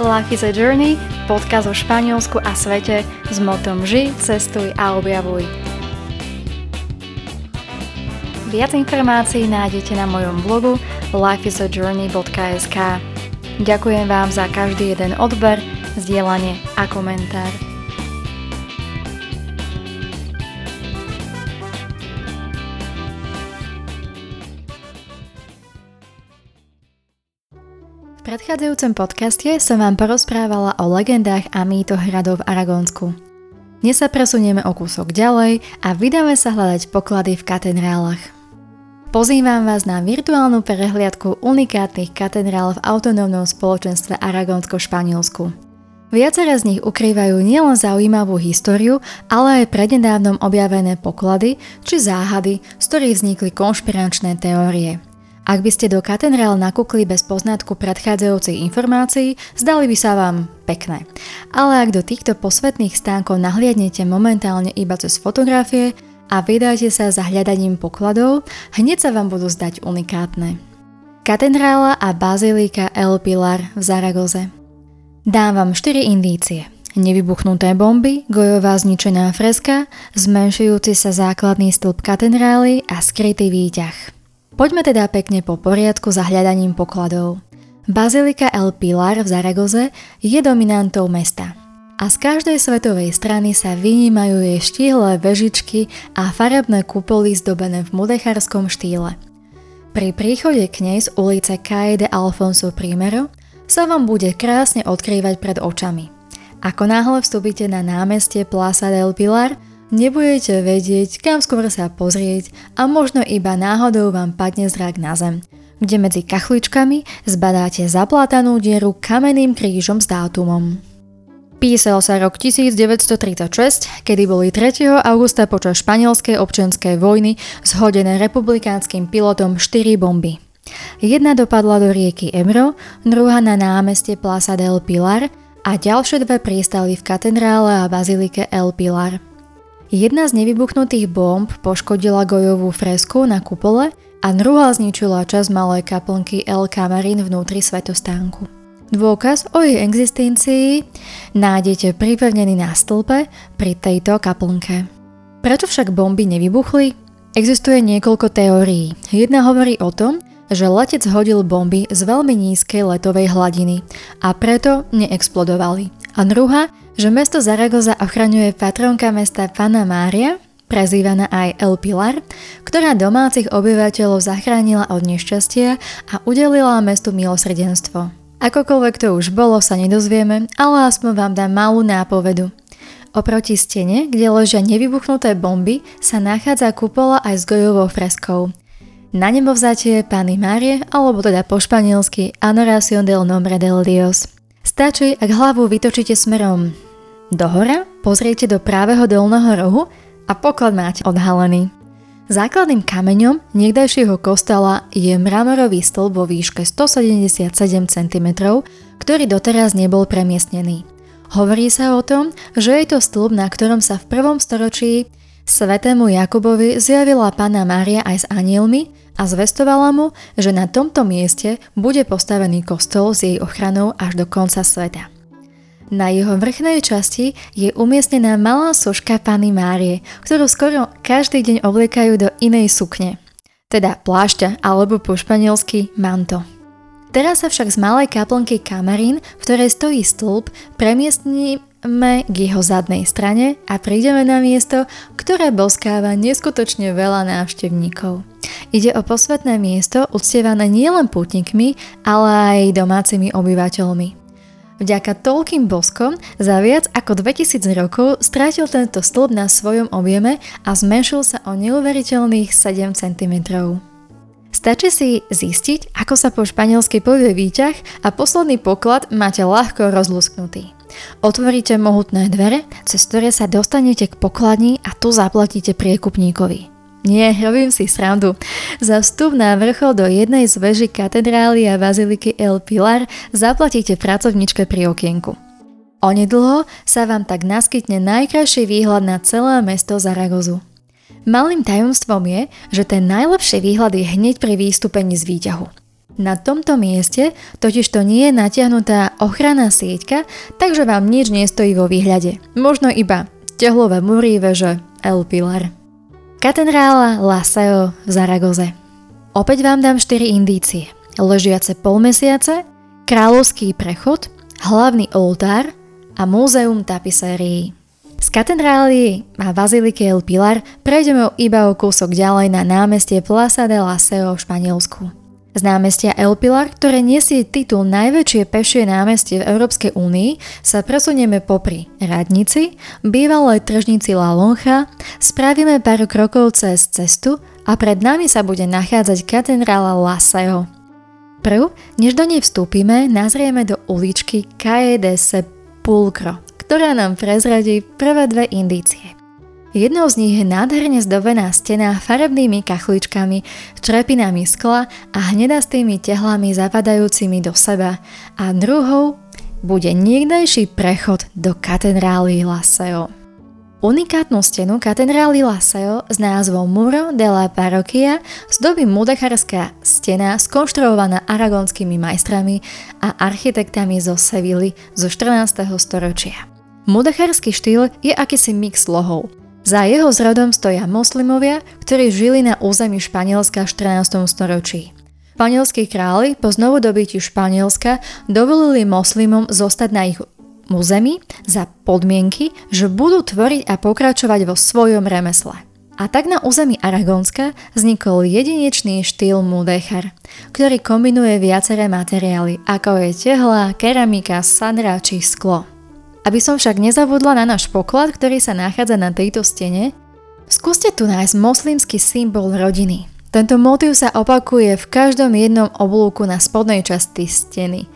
Life is a Journey, podcast o Španielsku a svete s motom Ži, cestuj a objavuj. Viac informácií nájdete na mojom blogu lifeisajourney.sk Ďakujem vám za každý jeden odber, zdieľanie a komentár. V predchádzajúcom podcaste som vám porozprávala o legendách a mýtoch hradov v Aragónsku. Dnes sa presunieme o kúsok ďalej a vydáme sa hľadať poklady v katedrálach. Pozývam vás na virtuálnu prehliadku unikátnych katedrál v autonómnom spoločenstve Aragónsko-Španielsku. Viaceré z nich ukrývajú nielen zaujímavú históriu, ale aj prednedávnom objavené poklady či záhady, z ktorých vznikli konšpiračné teórie – ak by ste do katedrál nakúkli bez poznatku predchádzajúcej informácií, zdali by sa vám pekné. Ale ak do týchto posvetných stánkov nahliadnete momentálne iba cez fotografie a vydáte sa za hľadaním pokladov, hneď sa vám budú zdať unikátne. Katedrála a bazilika El Pilar v Zaragoze. Dám vám 4 indície. Nevybuchnuté bomby, gojová zničená freska, zmenšujúci sa základný stĺp katedrály a skrytý výťah. Poďme teda pekne po poriadku za hľadaním pokladov. Bazilika El Pilar v Zaragoze je dominantou mesta. A z každej svetovej strany sa vynímajú jej štíhle vežičky a farebné kupoly zdobené v mudechárskom štýle. Pri príchode k nej z ulice Caide Alfonso I sa vám bude krásne odkrývať pred očami. Ako náhle vstúpite na námestie Plaza del Pilar – Nebudete vedieť, kam skôr sa pozrieť a možno iba náhodou vám padne zrak na zem, kde medzi kachličkami zbadáte zaplátanú dieru kamenným krížom s dátumom. Písal sa rok 1936, kedy boli 3. augusta počas španielskej občianskej vojny zhodené republikánskym pilotom 4 bomby. Jedna dopadla do rieky Emro, druhá na námestie Plaza del Pilar a ďalšie dve pristali v katedrále a bazilike El Pilar – Jedna z nevybuchnutých bomb poškodila gojovú fresku na kupole a druhá zničila čas malej kaplnky El Camarín vnútri svetostánku. Dôkaz o jej existencii nájdete pripevnený na stĺpe pri tejto kaplnke. Prečo však bomby nevybuchli? Existuje niekoľko teórií. Jedna hovorí o tom, že letec hodil bomby z veľmi nízkej letovej hladiny a preto neexplodovali. A druhá, že mesto Zaragoza ochraňuje patronka mesta Pana Mária, prezývaná aj El Pilar, ktorá domácich obyvateľov zachránila od nešťastia a udelila mestu milosrdenstvo. Akokoľvek to už bolo, sa nedozvieme, ale aspoň vám dám malú nápovedu. Oproti stene, kde ležia nevybuchnuté bomby, sa nachádza kupola aj s gojovou freskou. Na nebo vzatie Pany Márie, alebo teda po španielsky Anoración del Nombre del Dios. Stačí, ak hlavu vytočíte smerom Dohora pozriete do právého dolného rohu a poklad máte odhalený. Základným kameňom niekdajšieho kostela je mramorový stĺp vo výške 177 cm, ktorý doteraz nebol premiestnený. Hovorí sa o tom, že je to stĺp, na ktorom sa v prvom storočí svetému Jakubovi zjavila Pána Mária aj s anielmi a zvestovala mu, že na tomto mieste bude postavený kostol s jej ochranou až do konca sveta. Na jeho vrchnej časti je umiestnená malá soška Pany Márie, ktorú skoro každý deň obliekajú do inej sukne, teda plášťa alebo po španielsky manto. Teraz sa však z malej kaplnky Kamarín, v ktorej stojí stĺp, premiestníme k jeho zadnej strane a prídeme na miesto, ktoré boskáva neskutočne veľa návštevníkov. Ide o posvetné miesto uctievané nielen pútnikmi, ale aj domácimi obyvateľmi. Vďaka toľkým boskom za viac ako 2000 rokov strátil tento stĺp na svojom objeme a zmenšil sa o neuveriteľných 7 cm. Stačí si zistiť, ako sa po španielsky povie výťah a posledný poklad máte ľahko rozlusknutý. Otvoríte mohutné dvere, cez ktoré sa dostanete k pokladni a tu zaplatíte priekupníkovi. Nie, robím si srandu. Za vstup na vrchol do jednej z veží katedrály a baziliky El Pilar zaplatíte pracovničke pri okienku. Onedlho sa vám tak naskytne najkrajší výhľad na celé mesto Zaragozu. Malým tajomstvom je, že ten najlepší výhľad je hneď pri výstupení z výťahu. Na tomto mieste totiž to nie je natiahnutá ochranná sieťka, takže vám nič nestojí vo výhľade. Možno iba tehlové múry veže El Pilar. Katedrála Laseo v Zaragoze. Opäť vám dám 4 indície. Ležiace polmesiace, kráľovský prechod, hlavný oltár a múzeum tapisérií. Z katedrály a baziliky El Pilar prejdeme iba o kúsok ďalej na námestie Plaza de Laseo v Španielsku. Z námestia El Pilar, ktoré nesie titul najväčšie pešie námestie v Európskej únii, sa presunieme popri Radnici, bývalej tržnici La Loncha, spravíme pár krokov cez cestu a pred nami sa bude nachádzať katedrála Laseo. Prv, než do nej vstúpime, nazrieme do uličky Calle de Sepulcro, ktorá nám prezradí prvé dve indície. Jednou z nich je nádherne zdobená stena farebnými kachličkami, črepinami skla a hnedastými tehlami zapadajúcimi do seba a druhou bude niekdejší prechod do katedrály Laseo. Unikátnu stenu katedrály Laseo s názvom Muro de la Parroquia zdobí mudechárska stena skonštruovaná aragonskými majstrami a architektami zo Sevilly zo 14. storočia. Mudechársky štýl je akýsi mix lohov. Za jeho zrodom stoja moslimovia, ktorí žili na území Španielska v 14. storočí. Španielskí králi po znovu dobití Španielska dovolili moslimom zostať na ich území za podmienky, že budú tvoriť a pokračovať vo svojom remesle. A tak na území Aragonska vznikol jedinečný štýl mudechar, ktorý kombinuje viaceré materiály, ako je tehla, keramika, sadra či sklo. Aby som však nezabudla na náš poklad, ktorý sa nachádza na tejto stene, skúste tu nájsť moslimský symbol rodiny. Tento motív sa opakuje v každom jednom oblúku na spodnej časti steny.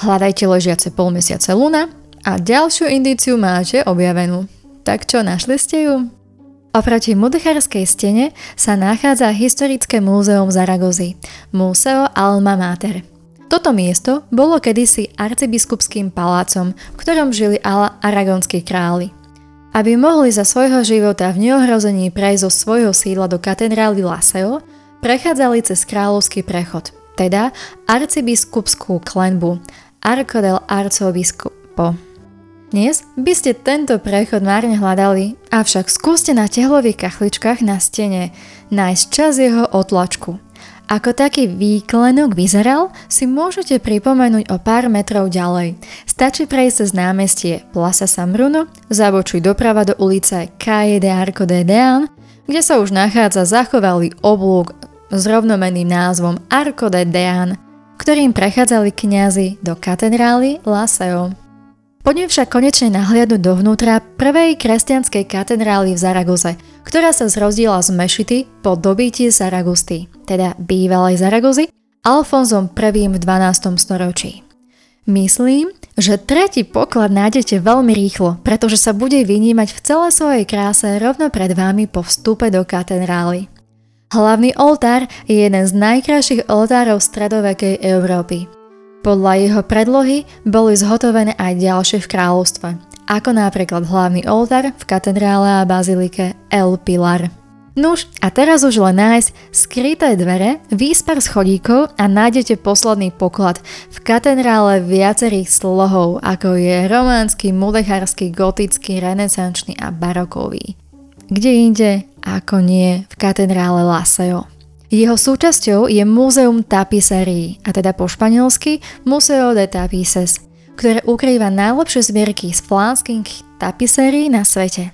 Hľadajte ležiace polmesiace luna, a ďalšiu indíciu máte objavenú. Tak čo, našli ste ju? Oproti Mudecharskej stene sa nachádza historické múzeum Zaragozy, Museo Alma Mater. Toto miesto bolo kedysi arcibiskupským palácom, v ktorom žili ala aragonskí králi. Aby mohli za svojho života v neohrození prejsť zo svojho sídla do katedrály Laseo, prechádzali cez kráľovský prechod, teda arcibiskupskú klenbu, Arco del Arcobiskupo. Dnes by ste tento prechod márne hľadali, avšak skúste na tehlových kachličkách na stene nájsť čas jeho otlačku. Ako taký výklenok vyzeral, si môžete pripomenúť o pár metrov ďalej. Stačí prejsť cez námestie Plaza San Bruno, zabočuj doprava do ulice Calle de Arco de Dean, kde sa už nachádza zachovalý oblúk s rovnomenným názvom Arco de Dean, ktorým prechádzali kňazi do katedrály La Seo. Poďme však konečne nahliadnúť dovnútra prvej kresťanskej katedrály v Zaragoze, ktorá sa zrozdila z mešity po dobití Zaragusty, teda bývalej Zaragozy, Alfonzom I v 12. storočí. Myslím, že tretí poklad nájdete veľmi rýchlo, pretože sa bude vynímať v celej svojej kráse rovno pred vami po vstupe do katedrály. Hlavný oltár je jeden z najkrajších oltárov stredovekej Európy. Podľa jeho predlohy boli zhotovené aj ďalšie v kráľovstve, ako napríklad hlavný oltár v katedrále a bazilike El Pilar. Nuž, a teraz už len nájsť skryté dvere, výspar schodíkov a nájdete posledný poklad v katedrále viacerých slohov, ako je románsky, mudechársky, gotický, renesančný a barokový. Kde inde, ako nie, v katedrále Laseo. Jeho súčasťou je Múzeum tapiserí, a teda po španielsky Museo de Tapices, ktoré ukrýva najlepšie zbierky z flánskych tapisérií na svete.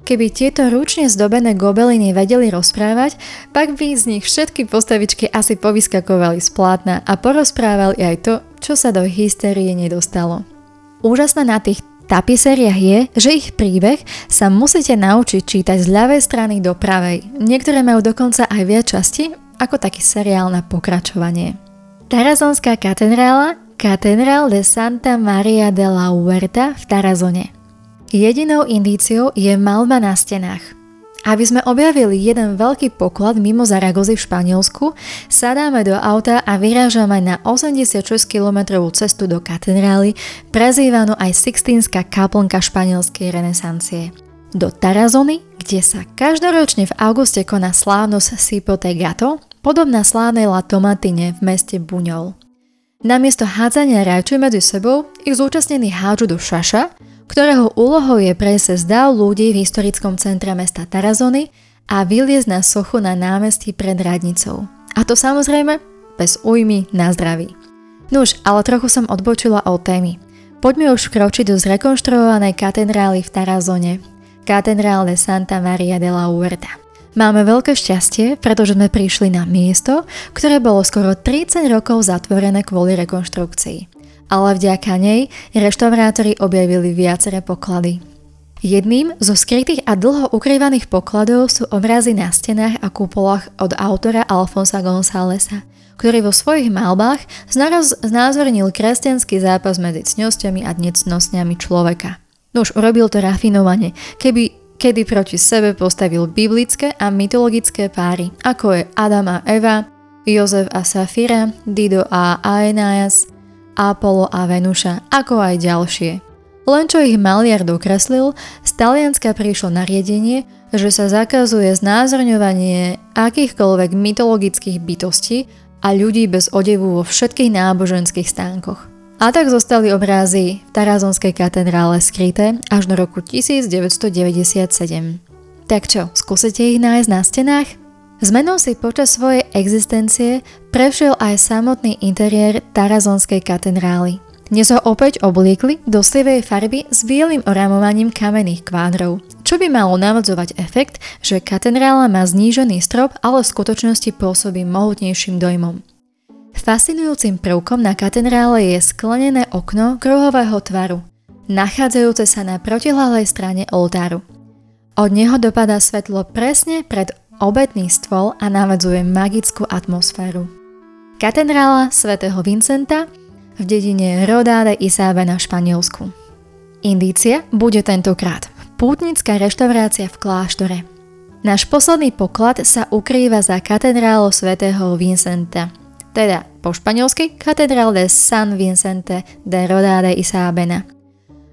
Keby tieto ručne zdobené gobeliny vedeli rozprávať, pak by z nich všetky postavičky asi povyskakovali z plátna a porozprávali aj to, čo sa do hystérie nedostalo. Úžasné na tých tapiseriach je, že ich príbeh sa musíte naučiť čítať z ľavej strany do pravej. Niektoré majú dokonca aj viac časti, ako taký seriál na pokračovanie. Tarazonská katedrála Catedral de Santa Maria de la Huerta v Tarazone. Jedinou indíciou je malba na stenách. Aby sme objavili jeden veľký poklad mimo Zaragozy v Španielsku, sadáme do auta a vyrážame na 86 km cestu do katedrály, prezývanú aj Sixtínska kaplnka španielskej renesancie. Do Tarazony, kde sa každoročne v auguste koná slávnosť Sipote Gato, podobná slávnej La Tomatine v meste Buňol. Namiesto hádzania rajčuj medzi sebou ich zúčastnení hádžu do šaša, ktorého úlohou je prejsť zdav ľudí v historickom centre mesta Tarazony a vyliezť na sochu na námestí pred radnicou. A to samozrejme bez újmy na zdraví. Nuž, ale trochu som odbočila od témy. Poďme už kročiť do zrekonštruovanej katedrály v Tarazone, katedrál de Santa Maria de la Huerta. Máme veľké šťastie, pretože sme prišli na miesto, ktoré bolo skoro 30 rokov zatvorené kvôli rekonštrukcii. Ale vďaka nej reštaurátori objavili viaceré poklady. Jedným zo skrytých a dlho ukrývaných pokladov sú obrazy na stenách a kúpolách od autora Alfonsa Gonzálesa, ktorý vo svojich malbách znázornil kresťanský zápas medzi cnosťami a necnosťami človeka. No už urobil to rafinovane, keby kedy proti sebe postavil biblické a mytologické páry, ako je Adam a Eva, Jozef a Safira, Dido a Aeneas, Apollo a Venuša, ako aj ďalšie. Len čo ich maliar dokreslil, z Talianska prišlo nariadenie, že sa zakazuje znázorňovanie akýchkoľvek mytologických bytostí a ľudí bez odevu vo všetkých náboženských stánkoch. A tak zostali obrázy v Tarazonskej katedrále skryté až do roku 1997. Tak čo, skúsite ich nájsť na stenách? Zmenou si počas svojej existencie prešiel aj samotný interiér Tarazonskej katedrály. Dnes ho opäť obliekli do slivej farby s bielým oramovaním kamenných kvádrov, čo by malo navodzovať efekt, že katedrála má znížený strop, ale v skutočnosti pôsobí mohutnejším dojmom. Fascinujúcim prvkom na katedrále je sklenené okno kruhového tvaru, nachádzajúce sa na protihlahlej strane oltáru. Od neho dopadá svetlo presne pred obetný stôl a navadzuje magickú atmosféru. Katedrála svätého Vincenta v dedine Rodáde Isábe na Španielsku. Indícia bude tentokrát pútnická reštaurácia v kláštore. Náš posledný poklad sa ukrýva za katedrálou svätého Vincenta – teda po španielsky Catedral de San Vicente de Rodade y Sábena.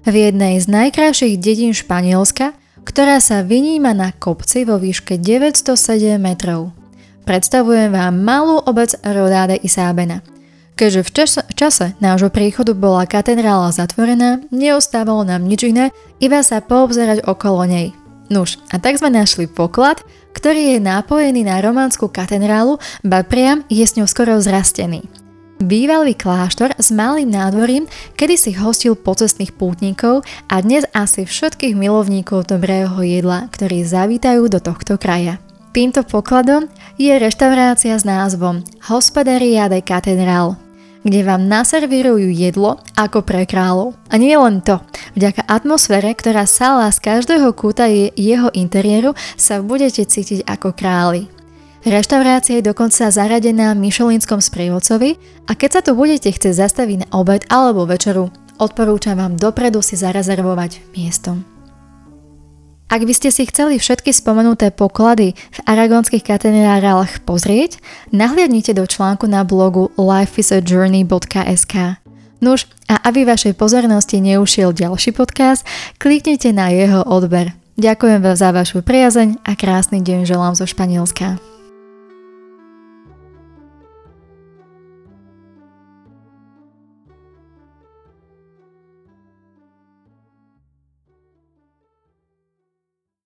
V jednej z najkrajších dedín Španielska, ktorá sa vyníma na kopci vo výške 907 metrov. Predstavujem vám malú obec Rodade y Sábena. Keďže v čase, čase nášho príchodu bola katedrála zatvorená, neostávalo nám nič iné, iba sa poobzerať okolo nej. Nuž, a tak sme našli poklad, ktorý je nápojený na románskú katedrálu, ba priam je s ňou skoro zrastený. Bývalý kláštor s malým nádvorím kedy si hostil pocestných pútnikov a dnes asi všetkých milovníkov dobrého jedla, ktorí zavítajú do tohto kraja. Týmto pokladom je reštaurácia s názvom Hospodaria de Catedral, kde vám naservírujú jedlo ako pre kráľov. A nie len to, vďaka atmosfére, ktorá sála z každého kúta je jeho interiéru, sa budete cítiť ako králi. Reštaurácia je dokonca zaradená Michelinskom sprievodcovi a keď sa tu budete chcieť zastaviť na obed alebo večeru, odporúčam vám dopredu si zarezervovať miesto. Ak by ste si chceli všetky spomenuté poklady v aragonských katedrálach pozrieť, nahliadnite do článku na blogu lifeisajourney.sk. Nuž, a aby vašej pozornosti neušiel ďalší podcast, kliknite na jeho odber. Ďakujem vám za vašu priazeň a krásny deň želám zo Španielska.